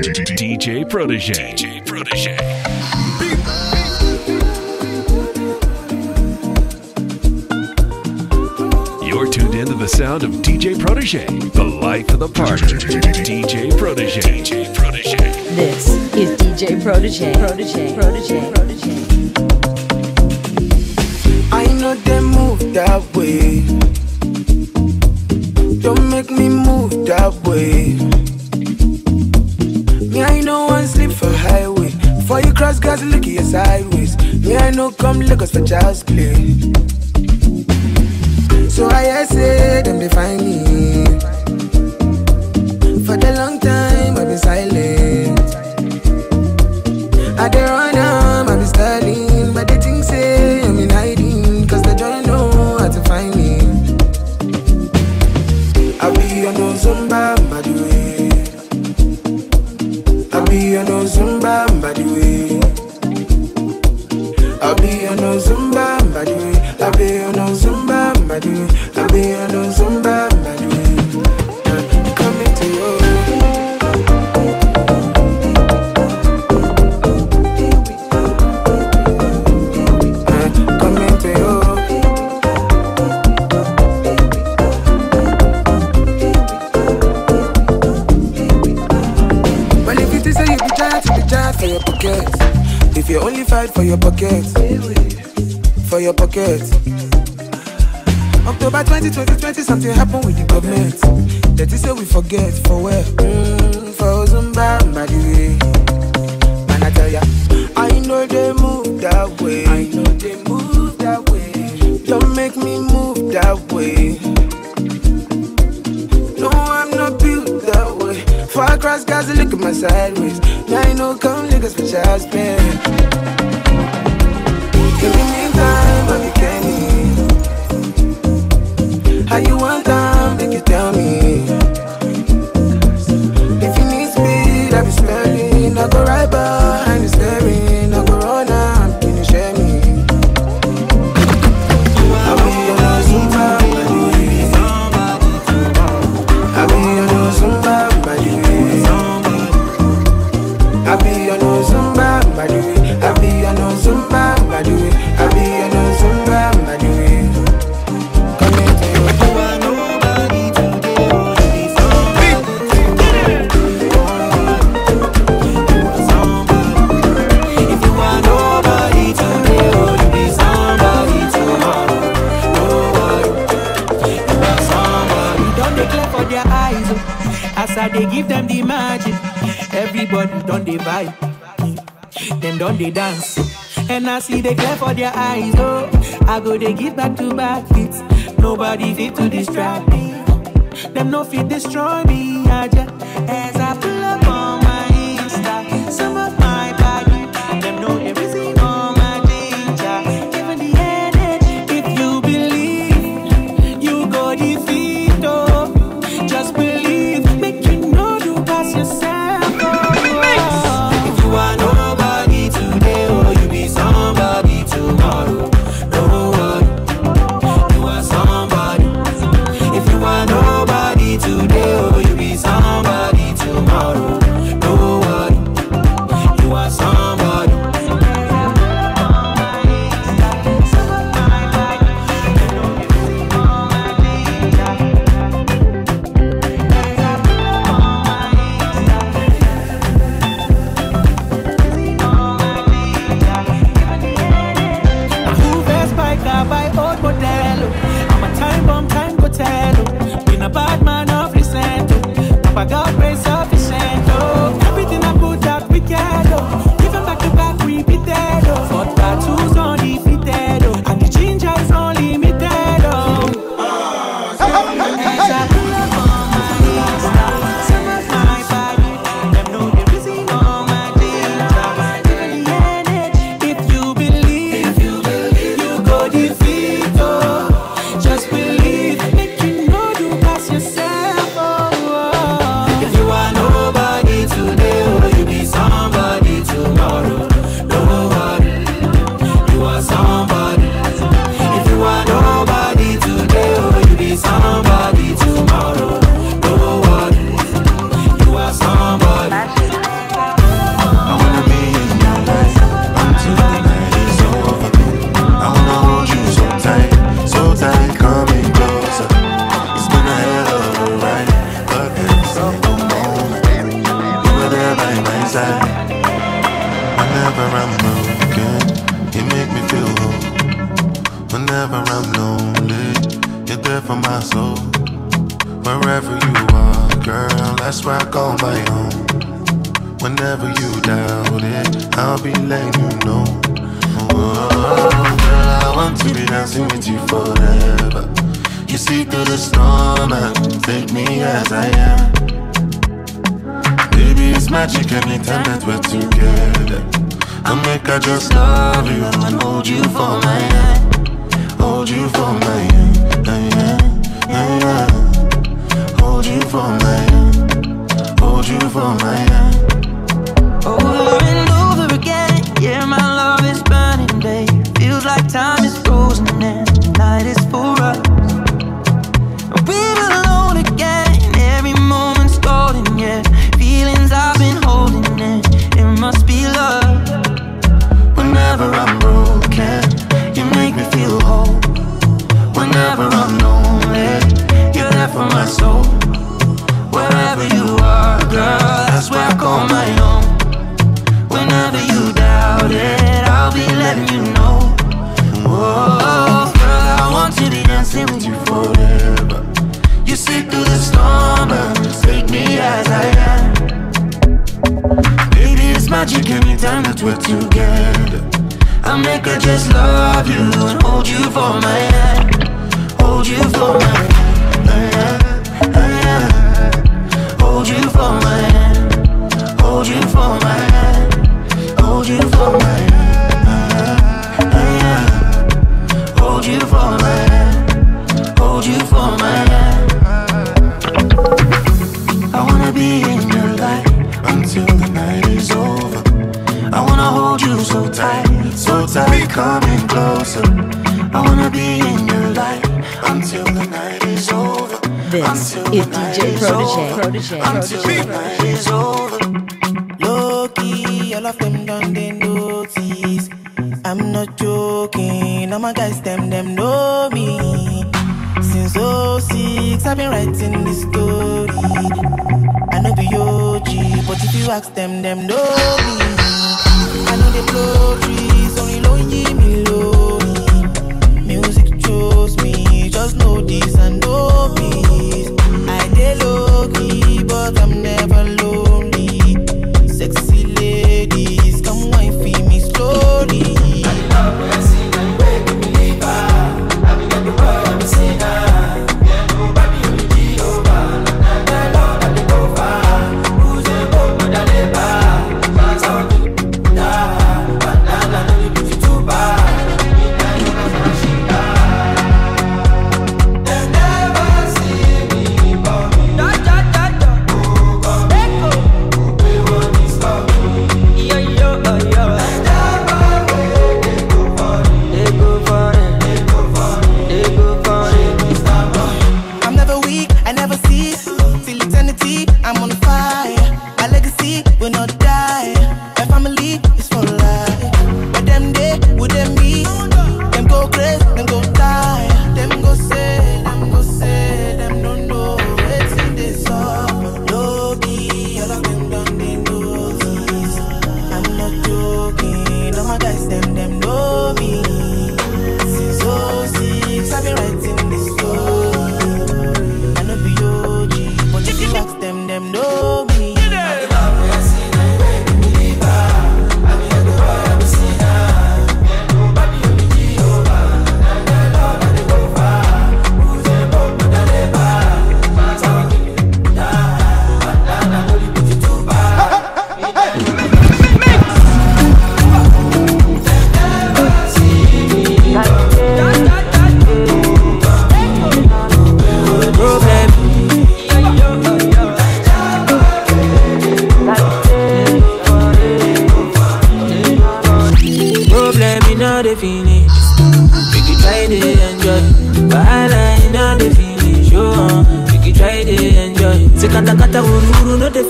DJ Protege. DJ Protege. You're tuned in to the sound of DJ Protege, the life of the party. DJ Protege. DJ Protege. This is DJ Protege. Protege. Protege. Protege. I know they move that way. Don't make me move that way. Me, I know one sleep for highway. Before you cross, guys, look at your sideways. Me, I know come Lagos for child's play. So I say them they find me. For the long time I've been silent. I dey run know they move that way. I know they move that way. Don't make me move that way. No, I'm not built that way. Far across Gaza, look at my sideways. Now I know come niggas for child's play. See they clear for their eyes, oh. I go they give back to back hits. Nobody fit to distract me. Them no fit destroy me, I just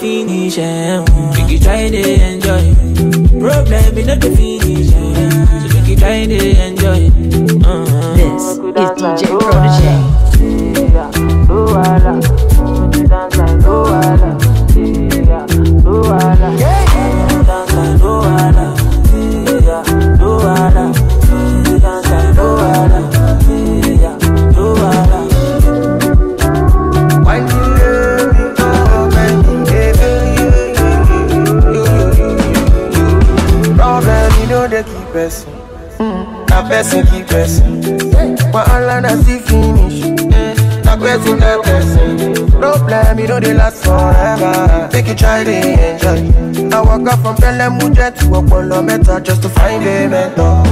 Finish. Make you try enjoy. Problem finish. Make you try enjoy. This is DJ Prodigy. they last forever. Make you try to enjoy. I walk up from Pelemujet to Okpolo Meta just to find a mentor.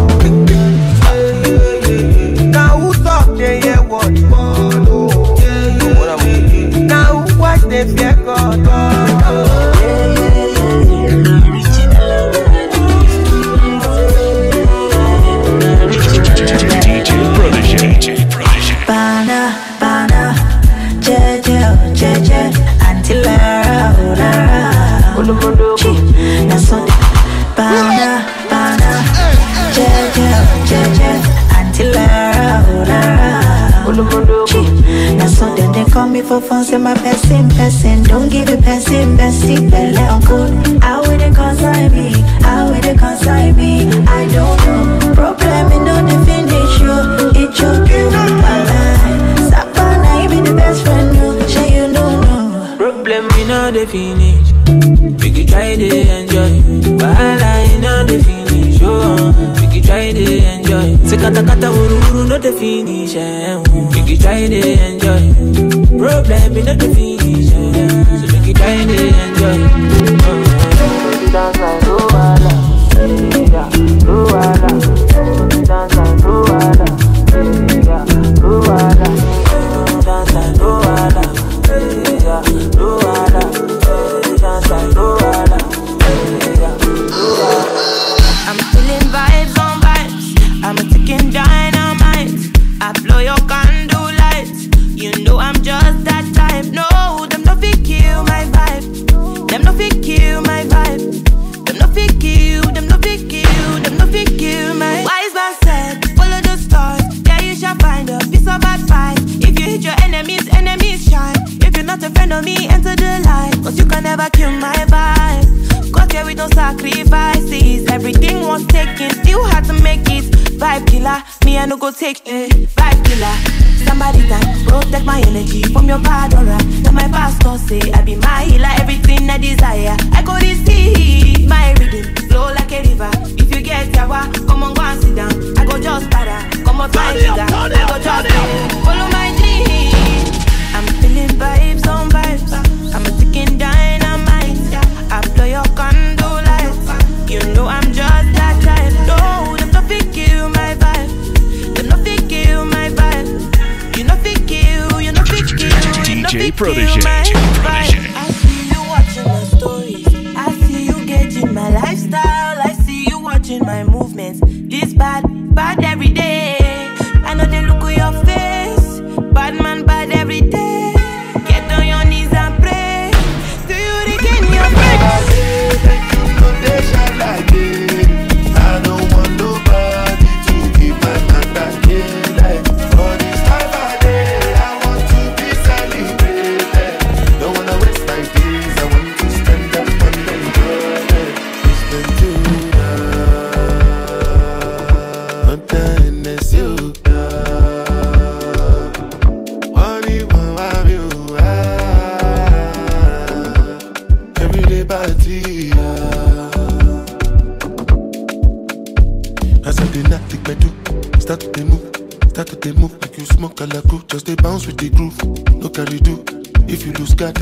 Now who talk yeah yeah what? Now who watch they fear God? for fun, say my best person, person. Don't give it person, person, but let on good. I wouldn't concern me, I wouldn't concern me. I don't know. Problem in on the finish, yo. It should be balance. Sapana, you be the best friend, yo. Say you don't. Problem in no the Make you try to enjoy. Bahala in on the finish, yo. We could try to enjoy. Say kata kata, wuru wuru, not the finish, eh. We could try to enjoy. Problem in the division. So make it time to enjoy.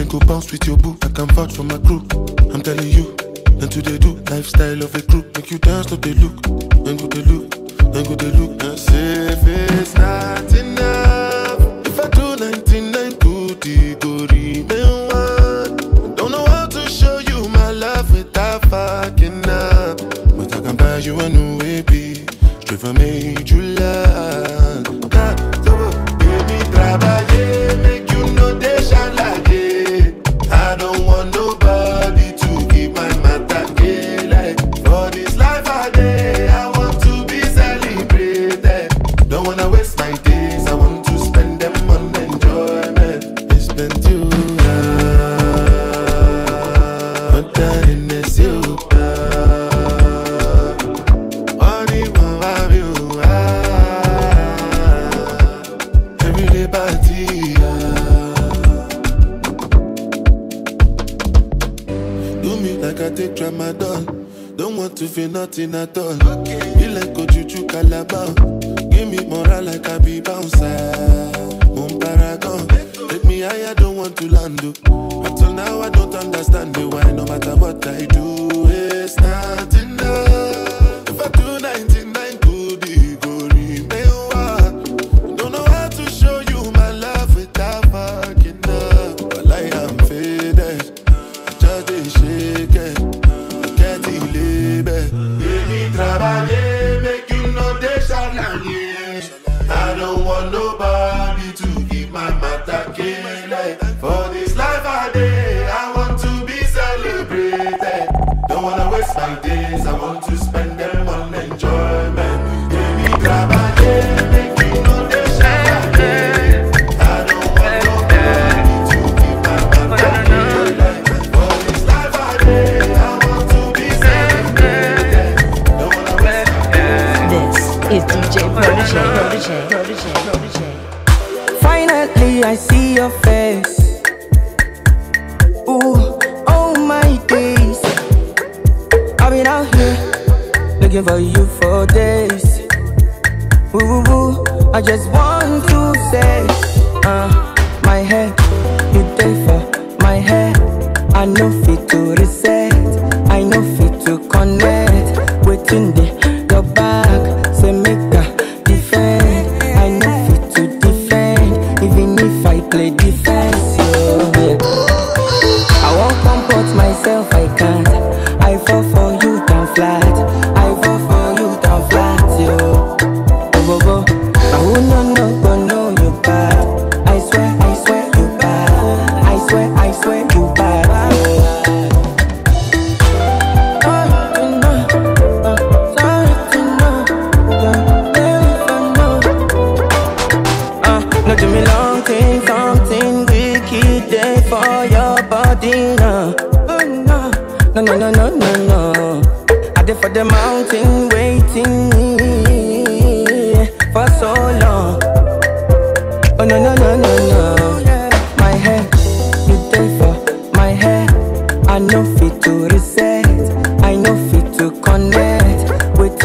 can go bounce with your boo. I can vouch for my crew. I'm telling you, and today do lifestyle of a crew. Make you dance, to the look? looking for you for days. Woo, woo, I just want to say, uh.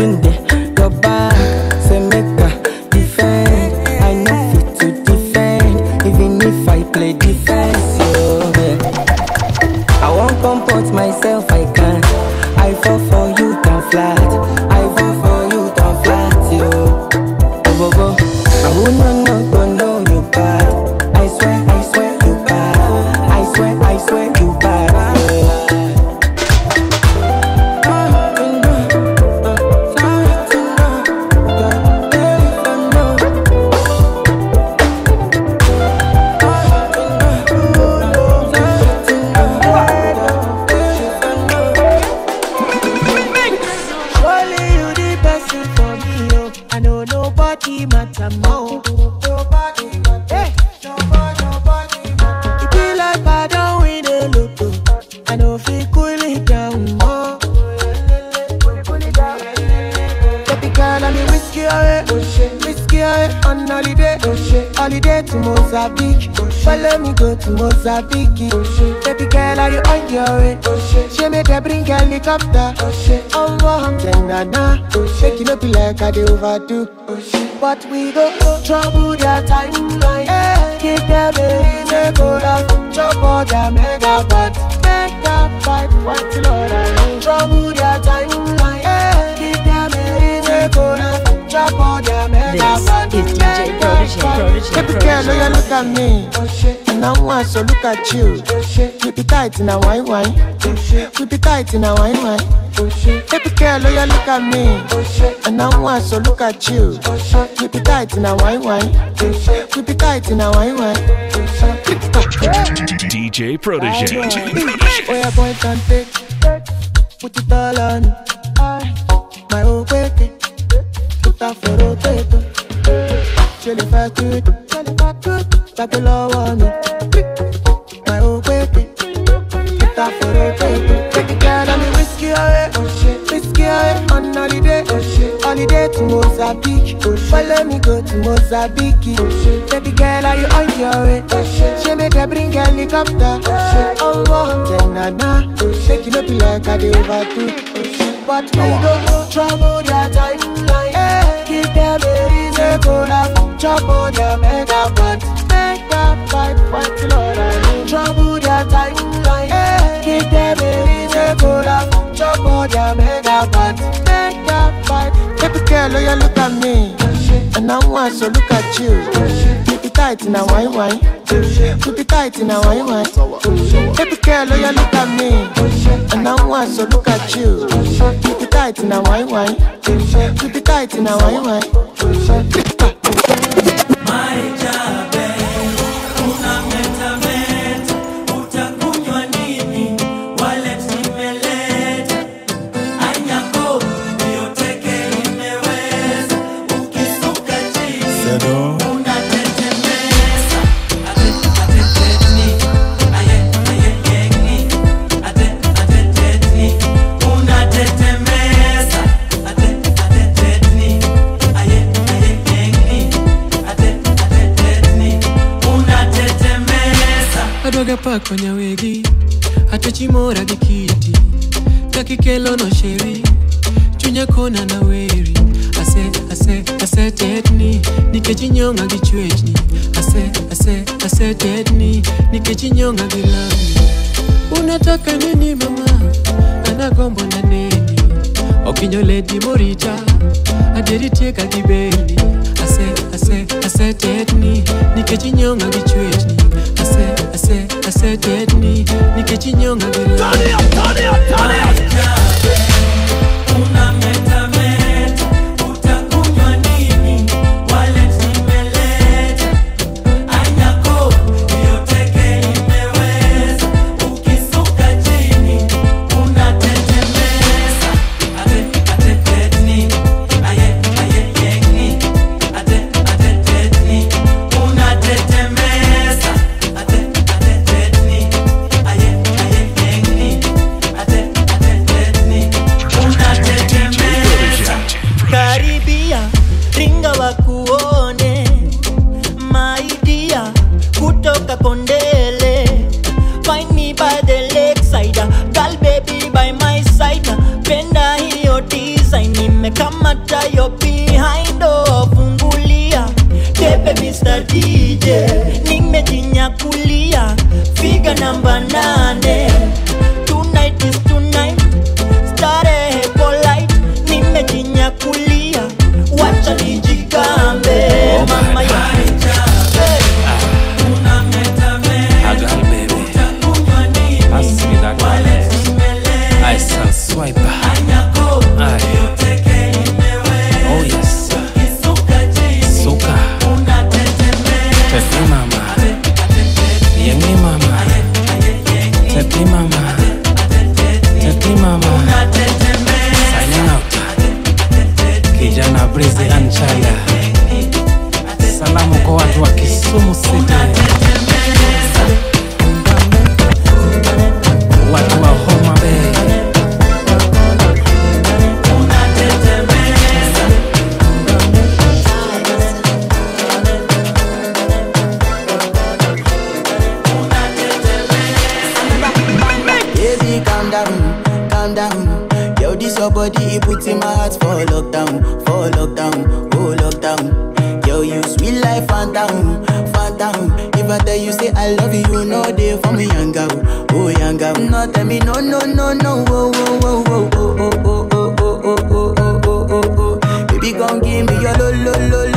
tunde. we go Trouble their timeline eh, a their mega butt. Make fight Trouble their timeline eh, hey. Give them a easy go down their mega butt. This is DJ Prodigy, girl, you look at me. Now I so look at you. Keep it tight in a wine wine. Keep it tight in a wine wine. Baby girl, look at me. And I so look at you. We be tight in a wine wine. We be tight in a wine wine. DJ Protege. Oh yeah, point and take. Put it all on. My own way. Put up for rotate. Jelly fat good. Jelly fat good. Back below on it. Mozambique. Follow me go to Mozambique. Baby girl, are you on your way? She make her bring helicopter. Oh, oh, yeah, na na. Take it up like I do overdo. But we go trouble their timeline. Hey, give them a reason to laugh. Trouble their mega part. Make up five points, Lord. Trouble their timeline. lawyer, look at me. And now one, so look at you. Keep it tight in a why, why? Keep it tight in a now, why, why? Baby girl, lawyer, look at me. And now one, so look at you. Keep it tight in a why, why? Keep it tight in a why, why? Wine. adwaga pako nyawegi atechimora gi kiti kakikelono sheri chunya kona na weri. Ase ase ase tetni nikech inyonga gi chwechni. Ase ase ase tetni nikech inyonga gi lami. Unataka nini mama? Anagombo na neni. Okinyo ledi morita adieri tieka gi beni. Ase ase ase tetni nikech inyonga gi chwechni kasetedi nikikinyongagera your body, it puts in my heart for lockdown, for lockdown, oh lockdown. Yo, you sweet life, Fanta, Fanta. If I tell you say I love you, know they for me, girl, oh girl. No, tell me no, no, no, no, oh, oh, oh, oh, oh, oh, oh, oh, oh, oh, oh, oh, oh, oh. Baby, gon' give me your lo, lo, lo, lo, lo, lo,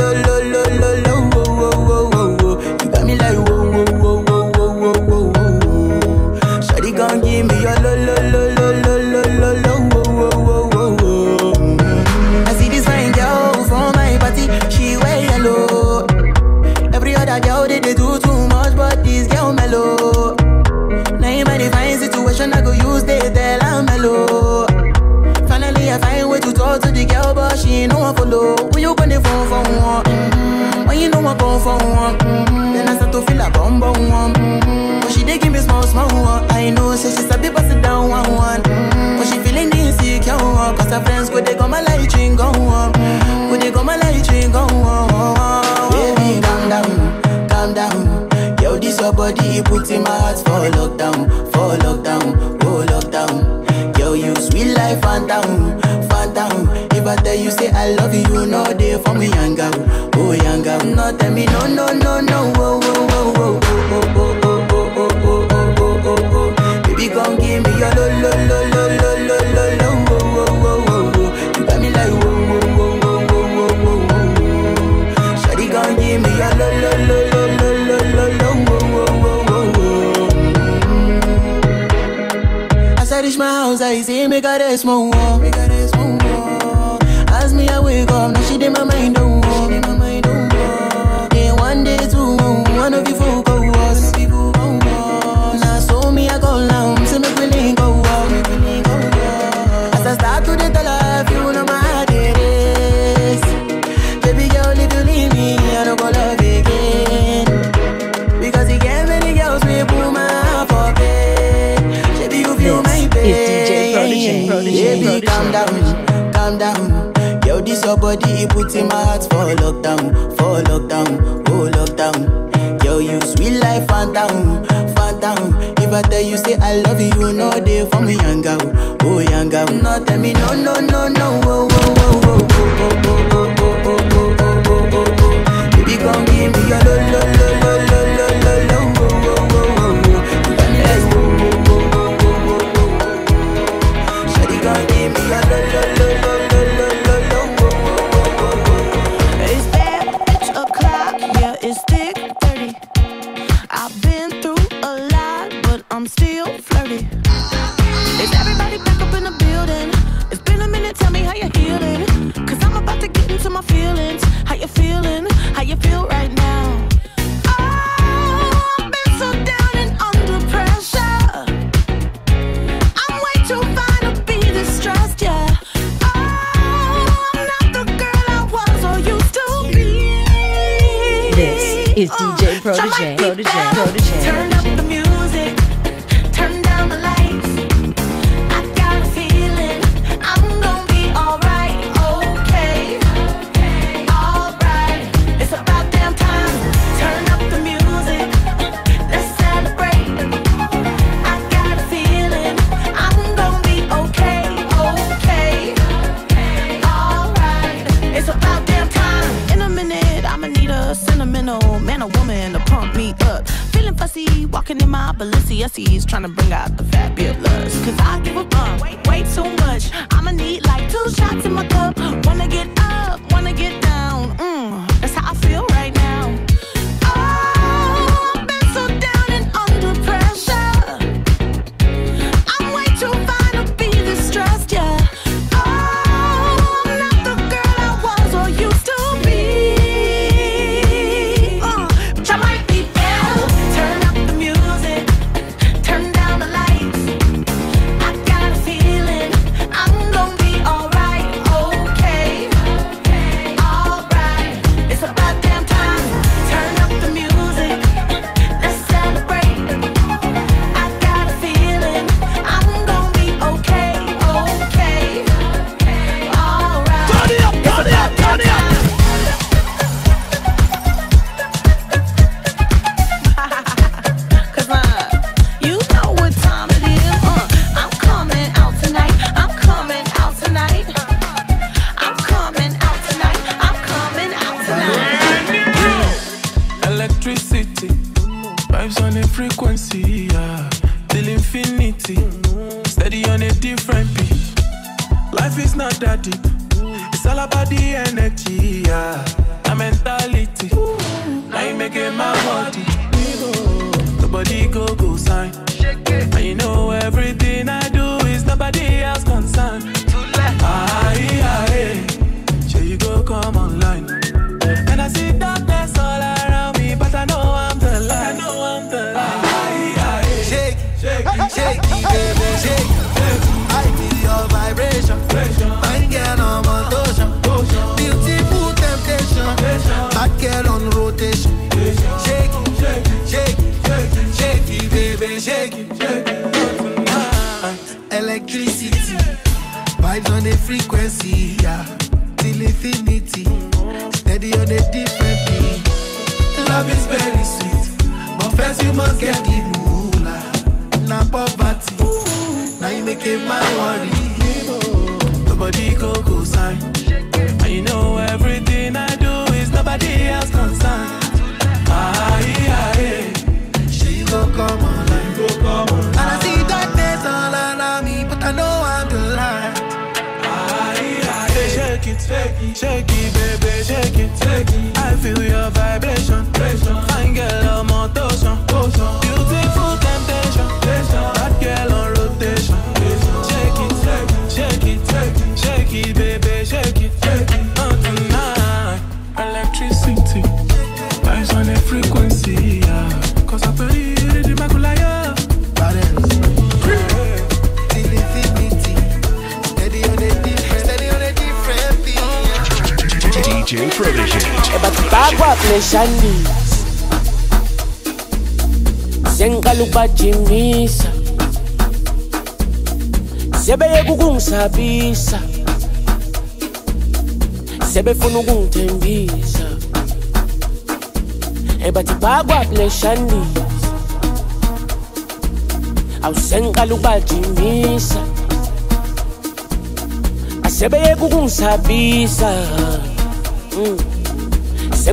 for one? Mm-hmm. Then I start to feel a bum bum one. Mm-hmm. But she dey give me small small one. I know, say she's a bit sit down one one. Mm-hmm. But she feeling insecure one. Cause her friends go they go my light ring go on. Go they go my light ring go on. Baby, calm down, calm down. Yo, this your body, it puts in my heart for lockdown, for lockdown, oh lockdown. Yo, you sweet life, Fanta, body ever tell you say I love you, no day for me younger, oh younger. No tell me no no no no, oh oh oh oh oh oh oh oh oh oh oh oh oh oh. Baby, come give me your lo lo lo lo lo lo lo lo, oh oh oh oh oh. You got me like oh oh oh oh oh oh oh oh. Shawty, come give me your lo lo lo lo lo lo lo oh, oh oh oh oh oh. As I reach my house, I see me got a small wall. my Balenciennes trying to bring out the fabulous. Cause I give a bum, way, way too much. I'ma need like two shots in my cup. Wanna get up, wanna get down? frequency. Pleshandis sengiqala ukubajimisa sebeyeka ukungisabisa sebefuna ukungithembisa. Ebatibagwa pleshandis awusengiqala ukubajimisa asebeyeka ukungisabisa mm.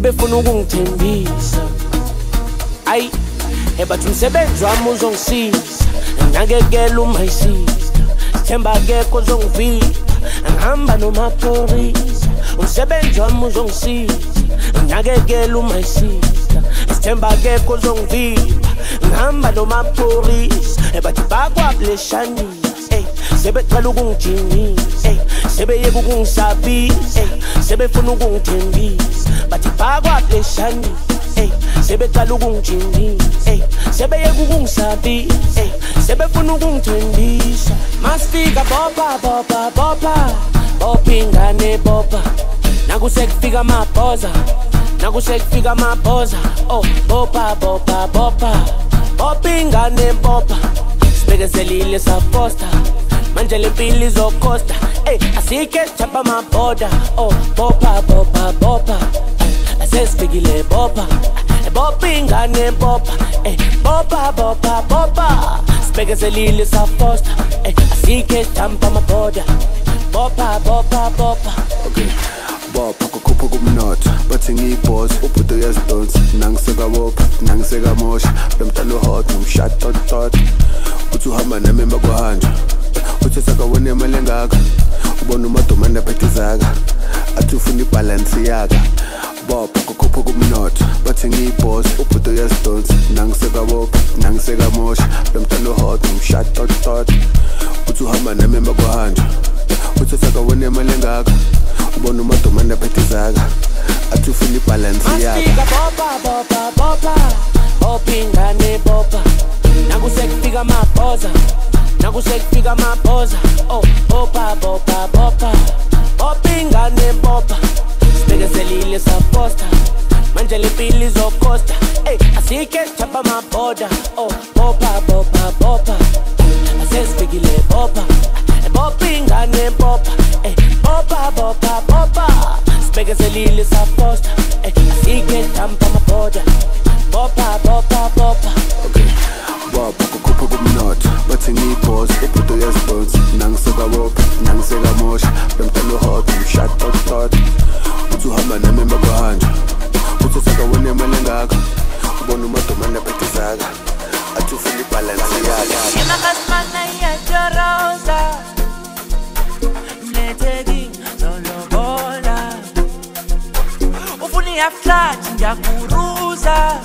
Sebefuna ukungithembisa ayi ebathi umsebenzi wami uzongisiza. Nakekela uma isister themba akekho ozongivika. Ngihamba nomaphorisa. Umsebenzi wami uzongisiza. Nakekela uma isister sithemba akekho ozongivika. Ngihamba nomaphorisa. Ebathi bakwabuleshanisa ey sebeqala ukungijinisa ey sebeyeka ukungisabisa. Ey sebefuna ukungithembisa bathi bakwabuleshanisa ey sebeqala ukungijinisa ey sebeyeka ukungisabisa ey sebefuna ukungithembisa. Masifika bopa bopa bopa bopa ingane bopa nakusekufika amabhoza nakusekufika amabhoza oh bopa bopa bopa bopa ingane bopa sibekezelile saposta. manje mbili zokosta hey, asike chapa maboda. Oh, bopa bopa bopa. Asesipigile bopa. Bopa ingane bopa. Hey, bopa bopa bopa. Sipekezelile safosta hey, asike chapa maboda. Bopa bopa bopa. Okay. Bopha kukhupha kumnotho bathi ngiyibhosi ubhudo uyazidonsa nangisekabopha nangisekamosha lo mntana uhot nomshatotot uthi uhamba nami emakuhanjwa uthi sakawona imali engaka ubona umadomane aphethe zaka athi ufuna ibhalansi yaka bopha kukhupha kumnotho bathi ngiyibhosi ubhudo uyazidonsa nangisekabopha nangisekamosha lo mntana uhot nomshatotot uthi uhamba nami emakuhanjwa utsosaka wone malengaka. Ubona umadomane abethizaka athi ufuna ibhalansi yakoopingane bopa nakusekufika amabhoza nakusekufika amabhoza oh, bopa bopa bopa opingane bopa sibekezelile saposta manje lempilo izokosta ey asike sithapha amaboda o oh, bopa bopa bopa asezifikile bopa bopha ingane bopha eh bopha bopha bopha sibekezelile safosta eh sike tampa maboda bopha bopha bopha okay. Bopha kukhupha kumnotho bathi ngiyibhoss ebhudo yazibhonsa nangisekabopha nangisekamosha bemtalo hot shut up thought uthi uhamba nami emakuhanjwa uthi usakawona imali engakho ubona umadomane aphethe zaka atufili balance yaka imakasmana iyatoroza ya flat ya kuruza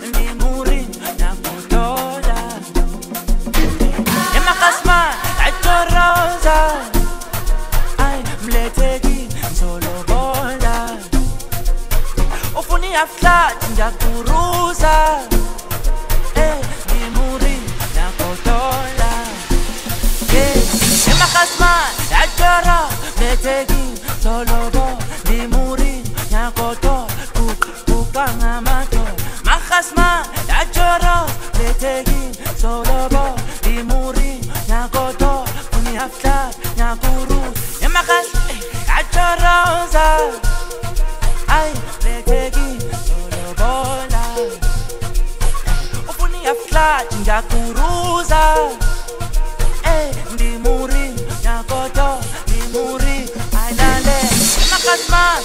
ni nyaflaji njakuruza ndimuri nakutola nemakasma achoroza ai mleteki mzolobola ufuni yaflaji njakuruza ndimuri nakutola nemakasma achoro mleteki mzolobola kotó ku ku kotor kukangamador mahasma yachoros betegin solobor dimurin nyakotor kunyaftar nyakurus emahas yachorosa ay betegin solobola ufuniyaftar nyakuruza eh di muri nagotod di muri ay ailale emahasmas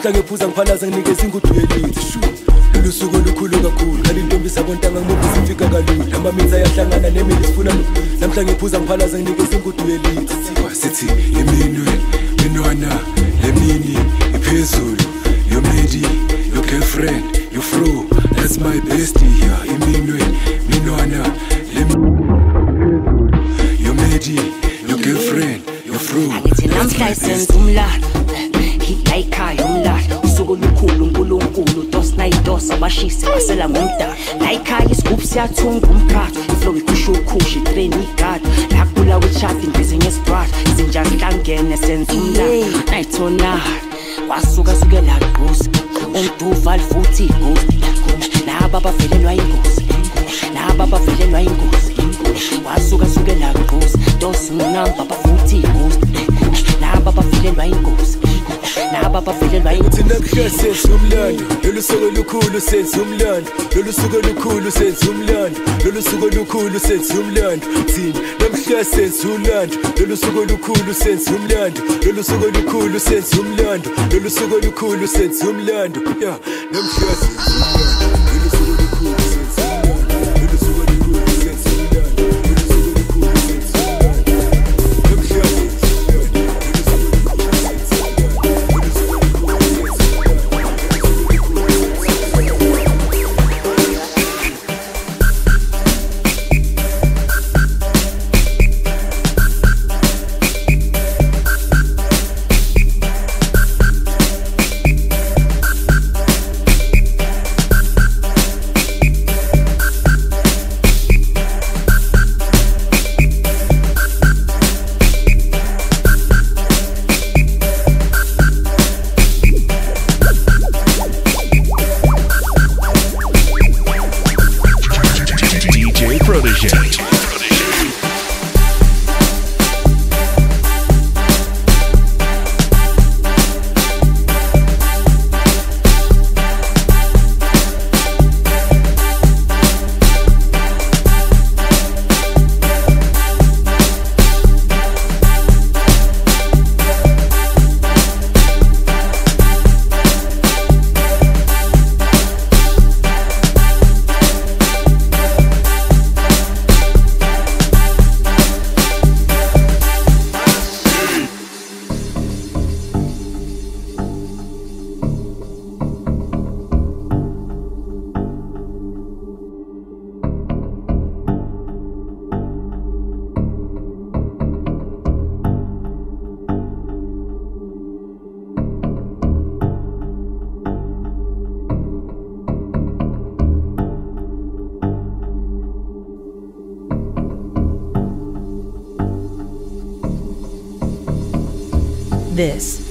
namhla ngephuza ngiphalaza nginikeza ingudu yelithi shu lolu suku lukhulu kakhulu khala intombi sabontanga ngimuphi sifika kalula. Amamitha ayahlangana nemili sifuna namhla ngephuza ngiphalaza nginikeza ingudu yelithi sithi iminwe dos unamba bafuthi ighosti laba abavelelwa ingozi laba abavelelwa uthi nakuhla senza umlando lolu suku olukhulu senza umlando lolu suku olukhulu senza umlando lolu suku olukhulu senza umlando thina namhla senza umlando lolu suku olukhulu senza umlando lolu suku olukhulu senza umlando lolu suku olukhulu senza umlando ya namhla senza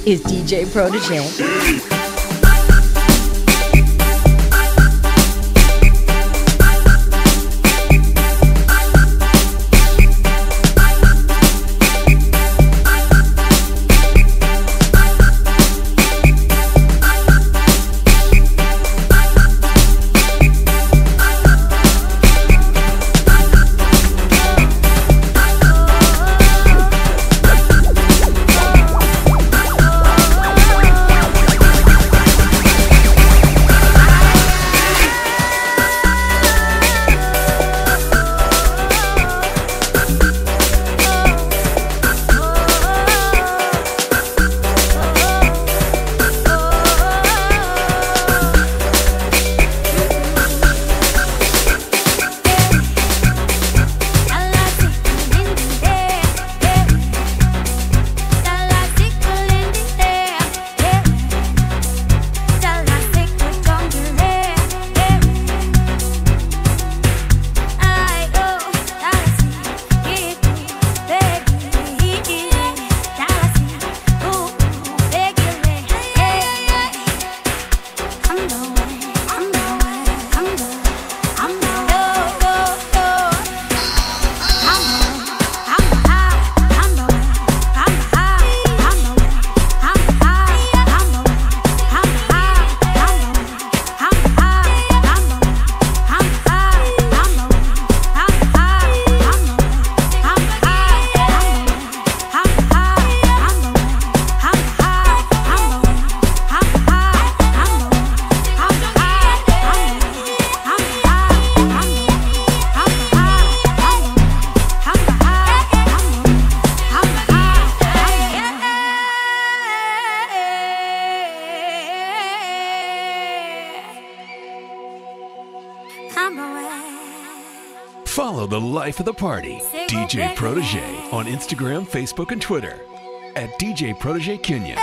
is DJ Protege. for the party. DJ Protege on Instagram, Facebook, and Twitter at DJ Protege Kenya.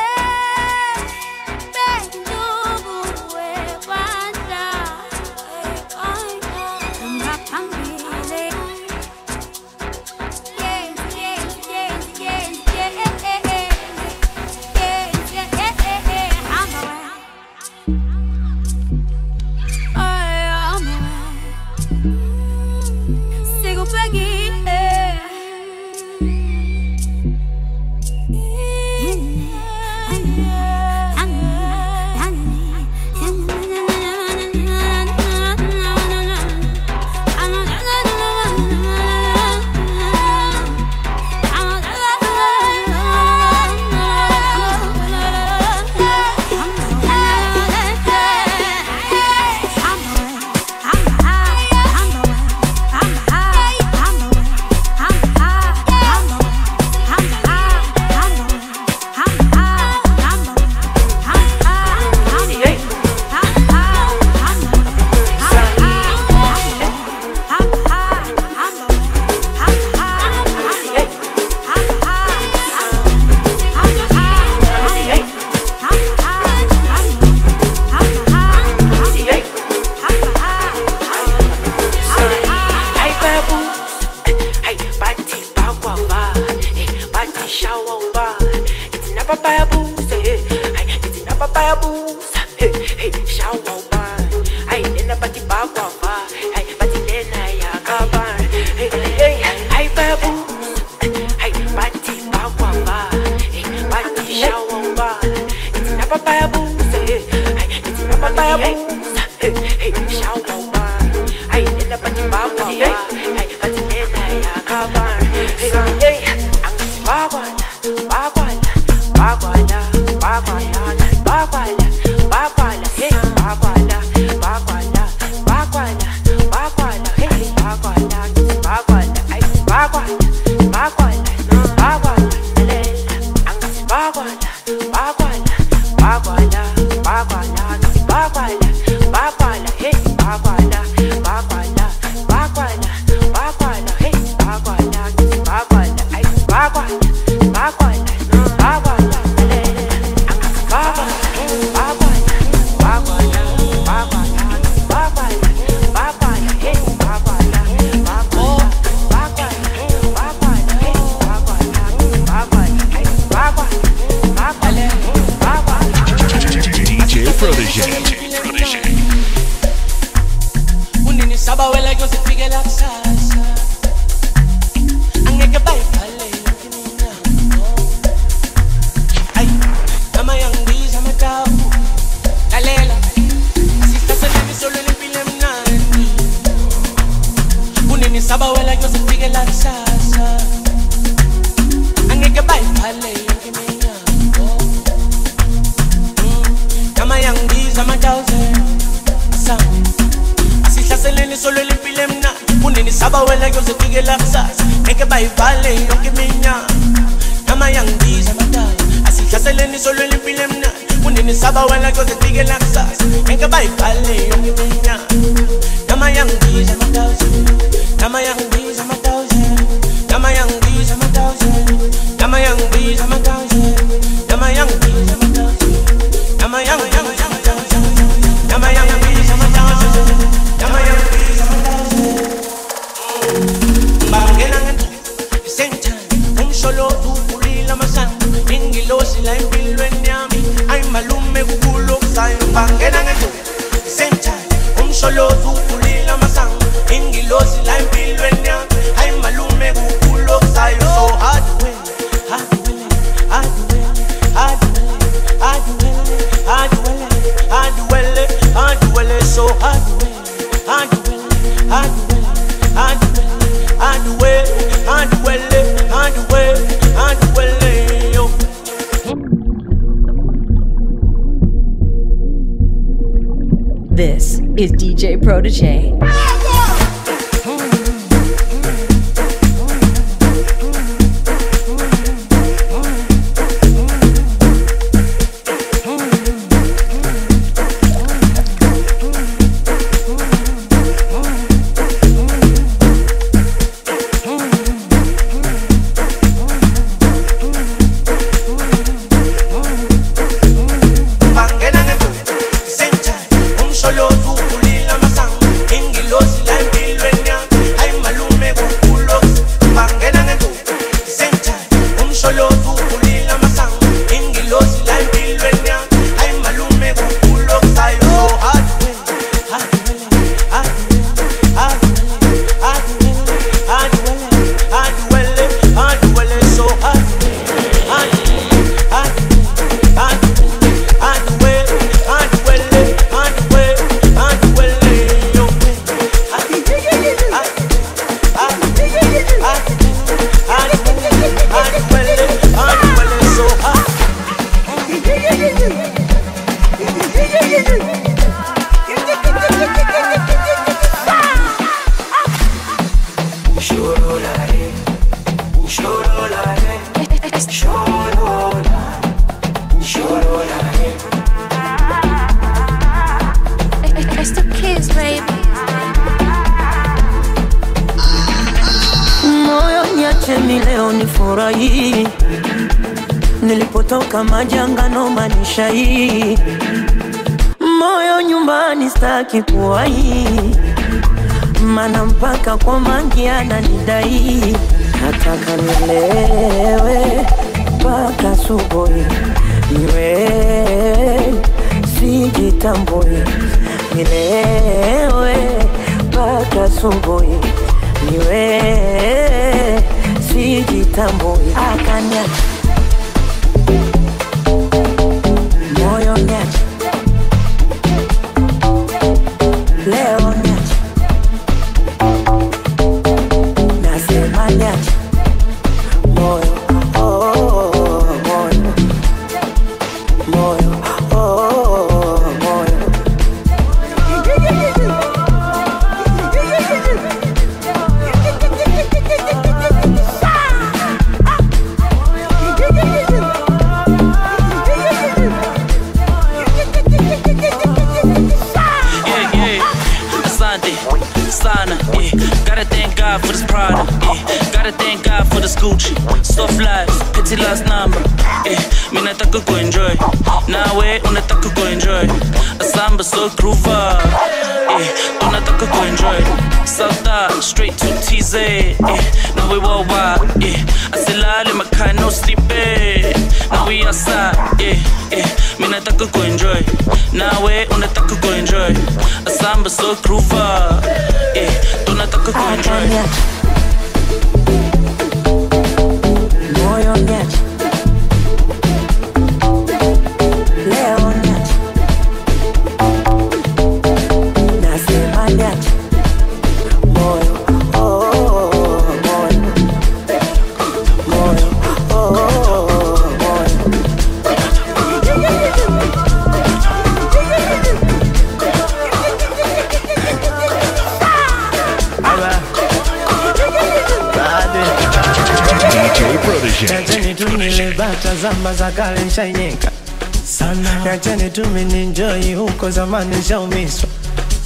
DJ Protege. Nilipotoka majanga manisha hii. Moyo nyumbani staki kuwahi mana mpaka kwa mangi ananidai. Nataka nilewe mpaka subuhi niwe sijitambui. Nilewe mpaka subuhi niwe sijitambui. Akanya moyo nyacha leo TZ, yeah. Now we worldwide, yeah. Asilale makhaya no sleeping. Eh. Now we outside, yeah, yeah. Mi nataka kuenjoy, nawe eh, unataka kuenjoy. Asamba so groover, yeah. Eh. Tunataka kuenjoy. moyo bata za kale nshainyeka sana, yacheni tu mininjoi huko zamani nshaumiswa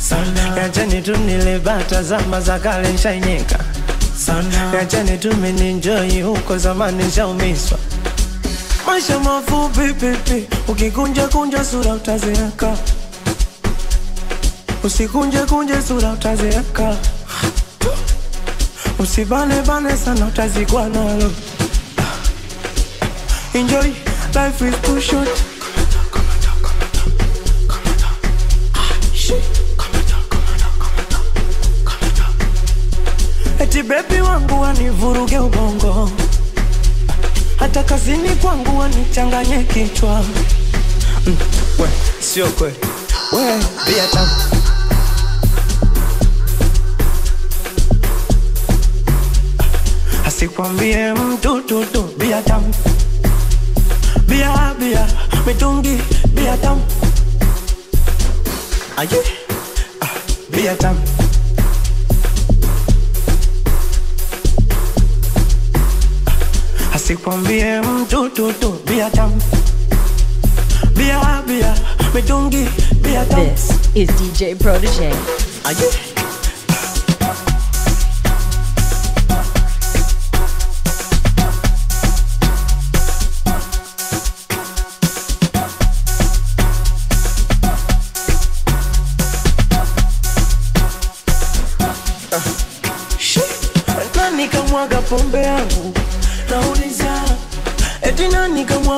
sana, yacheni tu nilebata zama za kale nshainyeka sana, yacheni tu mininjoi huko zamani nshaumiswa maisha mafupi pipi, ukikunja kunja sura utazeeka, usikunje kunje sura utazeeka, usibane bane sana utazikwa nalo. Enjoy, life is too short. Eti bebi wangu wanivuruge ubongo, hata kazini kwangu wanichanganye kichwa. Mm, we, sio kweli, we pia tamu asikwambie mtu tutu bia tamu bia bia mitungi bia tamu aye ah, bia tamu asikwambie mtu tutu bia tamu bia bia mitungi bia tamu This is DJ Protege. aye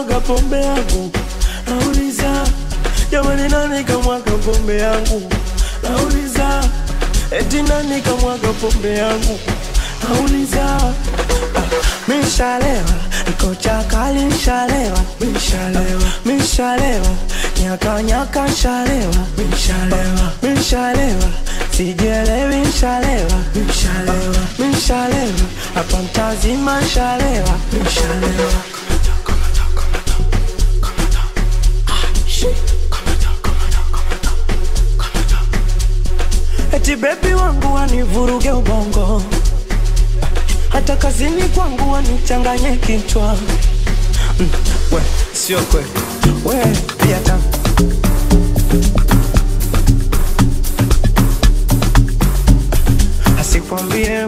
kamwaga pombe yangu. Nauliza jamani nani kamwaga pombe yangu? Nauliza eti nani kamwaga pombe yangu? Nauliza mishalewa niko chakali nshalewa mishalewa mishalewa nyaka nyaka nshalewa mishalewa mishalewa sijielewi nshalewa mishalewa mishalewa hapa mtazima nshalewa mishalewa eti bebi wangu wanivuruge ubongo, hata kazini kwangu wanichanganye kichwa. Mm, we sio kweli, we pia tamu asikwambie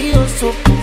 feel so cool.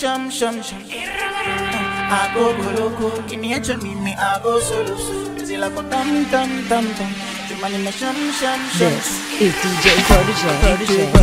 sham sham sham. Ah, Agogo loko Kiniecho mimi ago solo Zila ko tam tam tam tam. Tumani na sham sham sham. This is DJ Protege.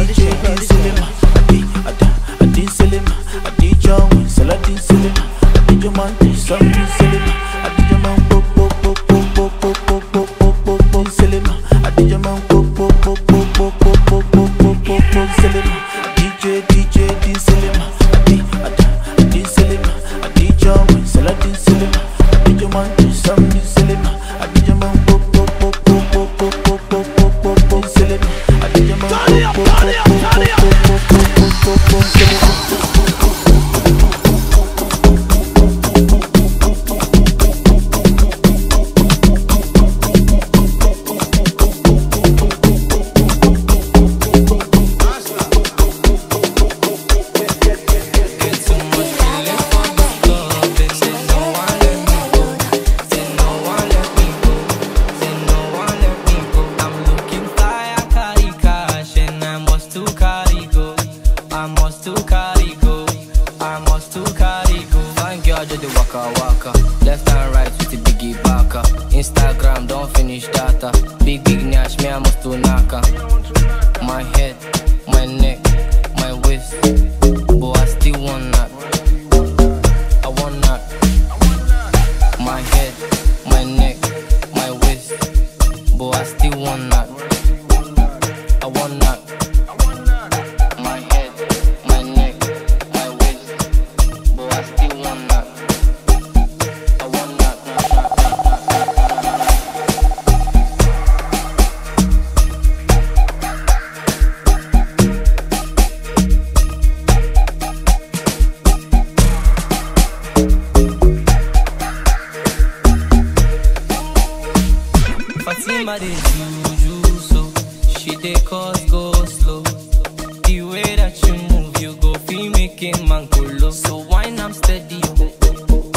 Way that you move, you go feel making man go low. So wine I'm steady.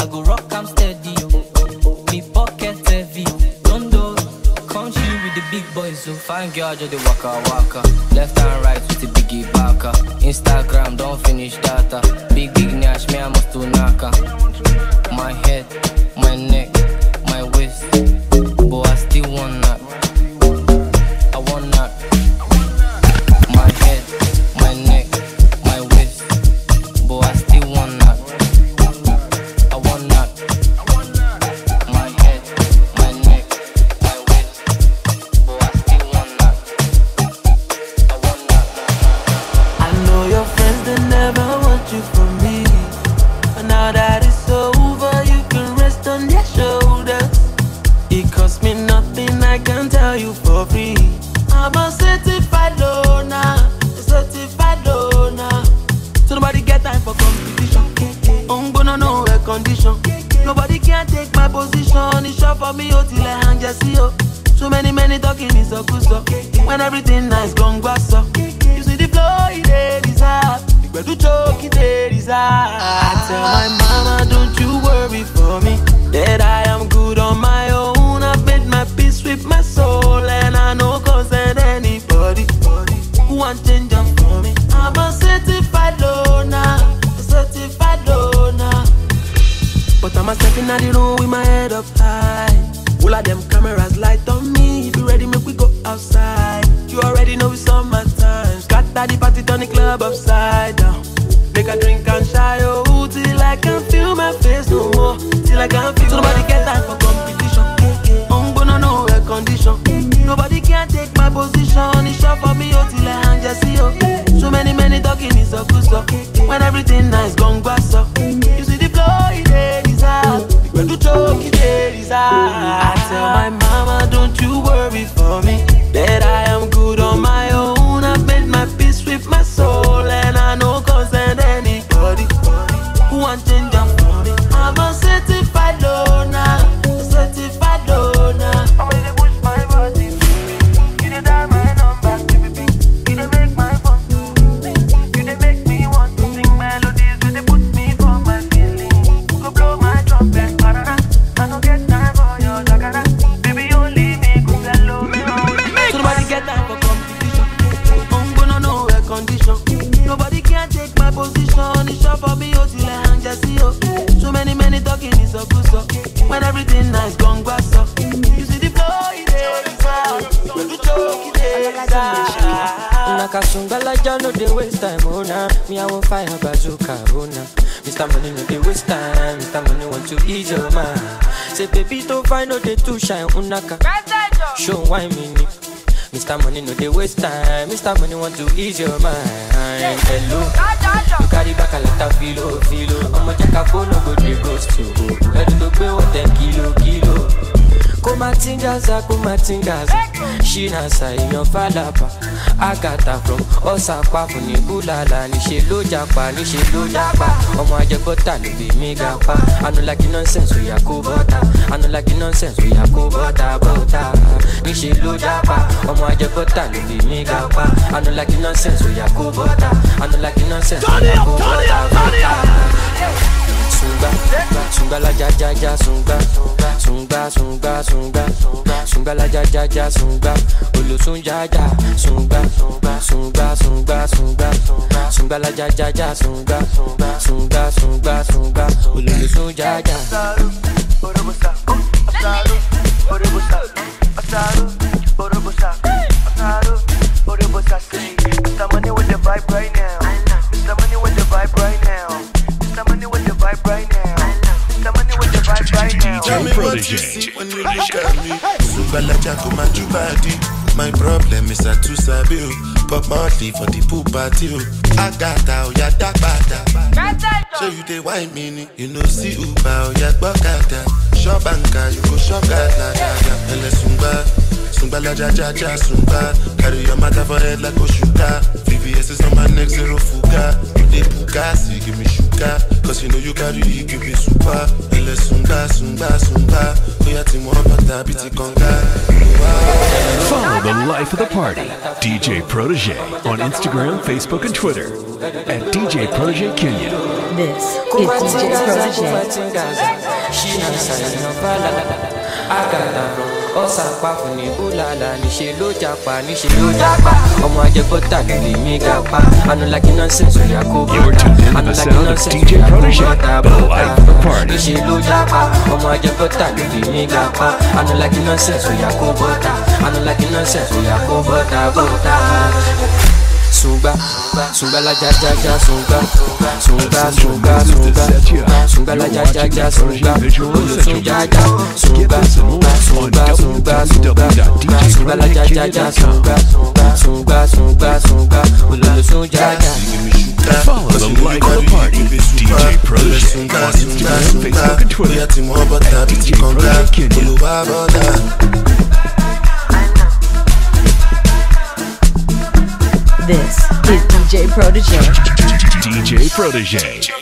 I go rock I'm steady. Me pocket heavy, don't do. Come chill with the big boys, so fine girl just the waka waka. Left and right with the biggie baka. Instagram When everything nice, gone grass so. You see the flow, it dey deserve. When you choke, it dey deserve. Baby no dey too shine, unaka. Show why me ni. Mr. Money no dey waste time, Mr. Money want to ease your mind. Hello, you carry back a lot of filo, filo. Ọmọ jẹ́ ká fóònù go dey ghost you. Ẹni tó gbé wọ́n tẹ̀ kilo, kilo. kumatingaza kumatingaza shinasa èèyàn fàlàpà àgàtà from ọ̀sàpàfù ní búlàlà níṣẹ́ ló japa níṣẹ́ ló japa. Ọmọ ajẹbọ́tà ló fi mí ga pa. Anulagi nonsense oya kó bọ́tà anulagi nonsense oya kó bọ́tà bọ́tà níṣẹ́ ló japa. Ọmọ ajẹbọ́tà ló fi mí ga pa. Anulagi nonsense oya kó bọ́tà anulagi nonsense oya kó bọ́tà bọ́tà sunga sunga la ja ja ja sunga sunga sunga sunga sunga la ja ja ja sunga olosun ja ja sunga sunga sunga sunga sunga la ja ja ja sunga sunga sunga sunga olosun ja ja. The pool party o. Agata o ya dagbada. So you dey wine me. You know see Uber o oh, ya gbọ́kada. Shop anka you go shop gada gada. Ẹlẹ sungba. Sungba la ja ja ja sungba. Carry your matter for head like Oshuka. VVS is on my neck zero fuga. You dey puka, you give me sugar. Cause you know you carry it, give me super. Ele sunga, sunga, sunga. Oya ti mo bata biti conga. Follow the life of the party, DJ Protege, on Instagram, Facebook, and Twitter at DJ Protege Kenya. This is DJ Protege. Ọ̀sàpá fún ní búlàlà níṣẹ́ ló japa níṣẹ́ ló japa. Ọmọ ajẹgbọ́tà lè lè mí gapa anulaki nonsense oya kó bọ́tà anulaki nonsense oya kó bọ́tà bọ́tà níṣẹ́ ló japa. Ọmọ ajẹgbọ́tà lè lè mí gapa anulaki nonsense oya kó bọ́tà anulaki nonsense oya kó bọ́tà bọ́tà. Sunga, sunga la ja ja ja sunga, sunga sunga sunga, sunga la ja ja ja sunga, olosun ja ja, sunga sunga sunga sunga sunga, sunga la ja ja ja sunga, sunga sunga sunga, olosun ja ja. Follow the life of the party, DJ Protege, on Instagram, Facebook, and Twitter Oya ti mo bata at DJ conga. Protege Kenya. This is DJ Protege. DJ Protege.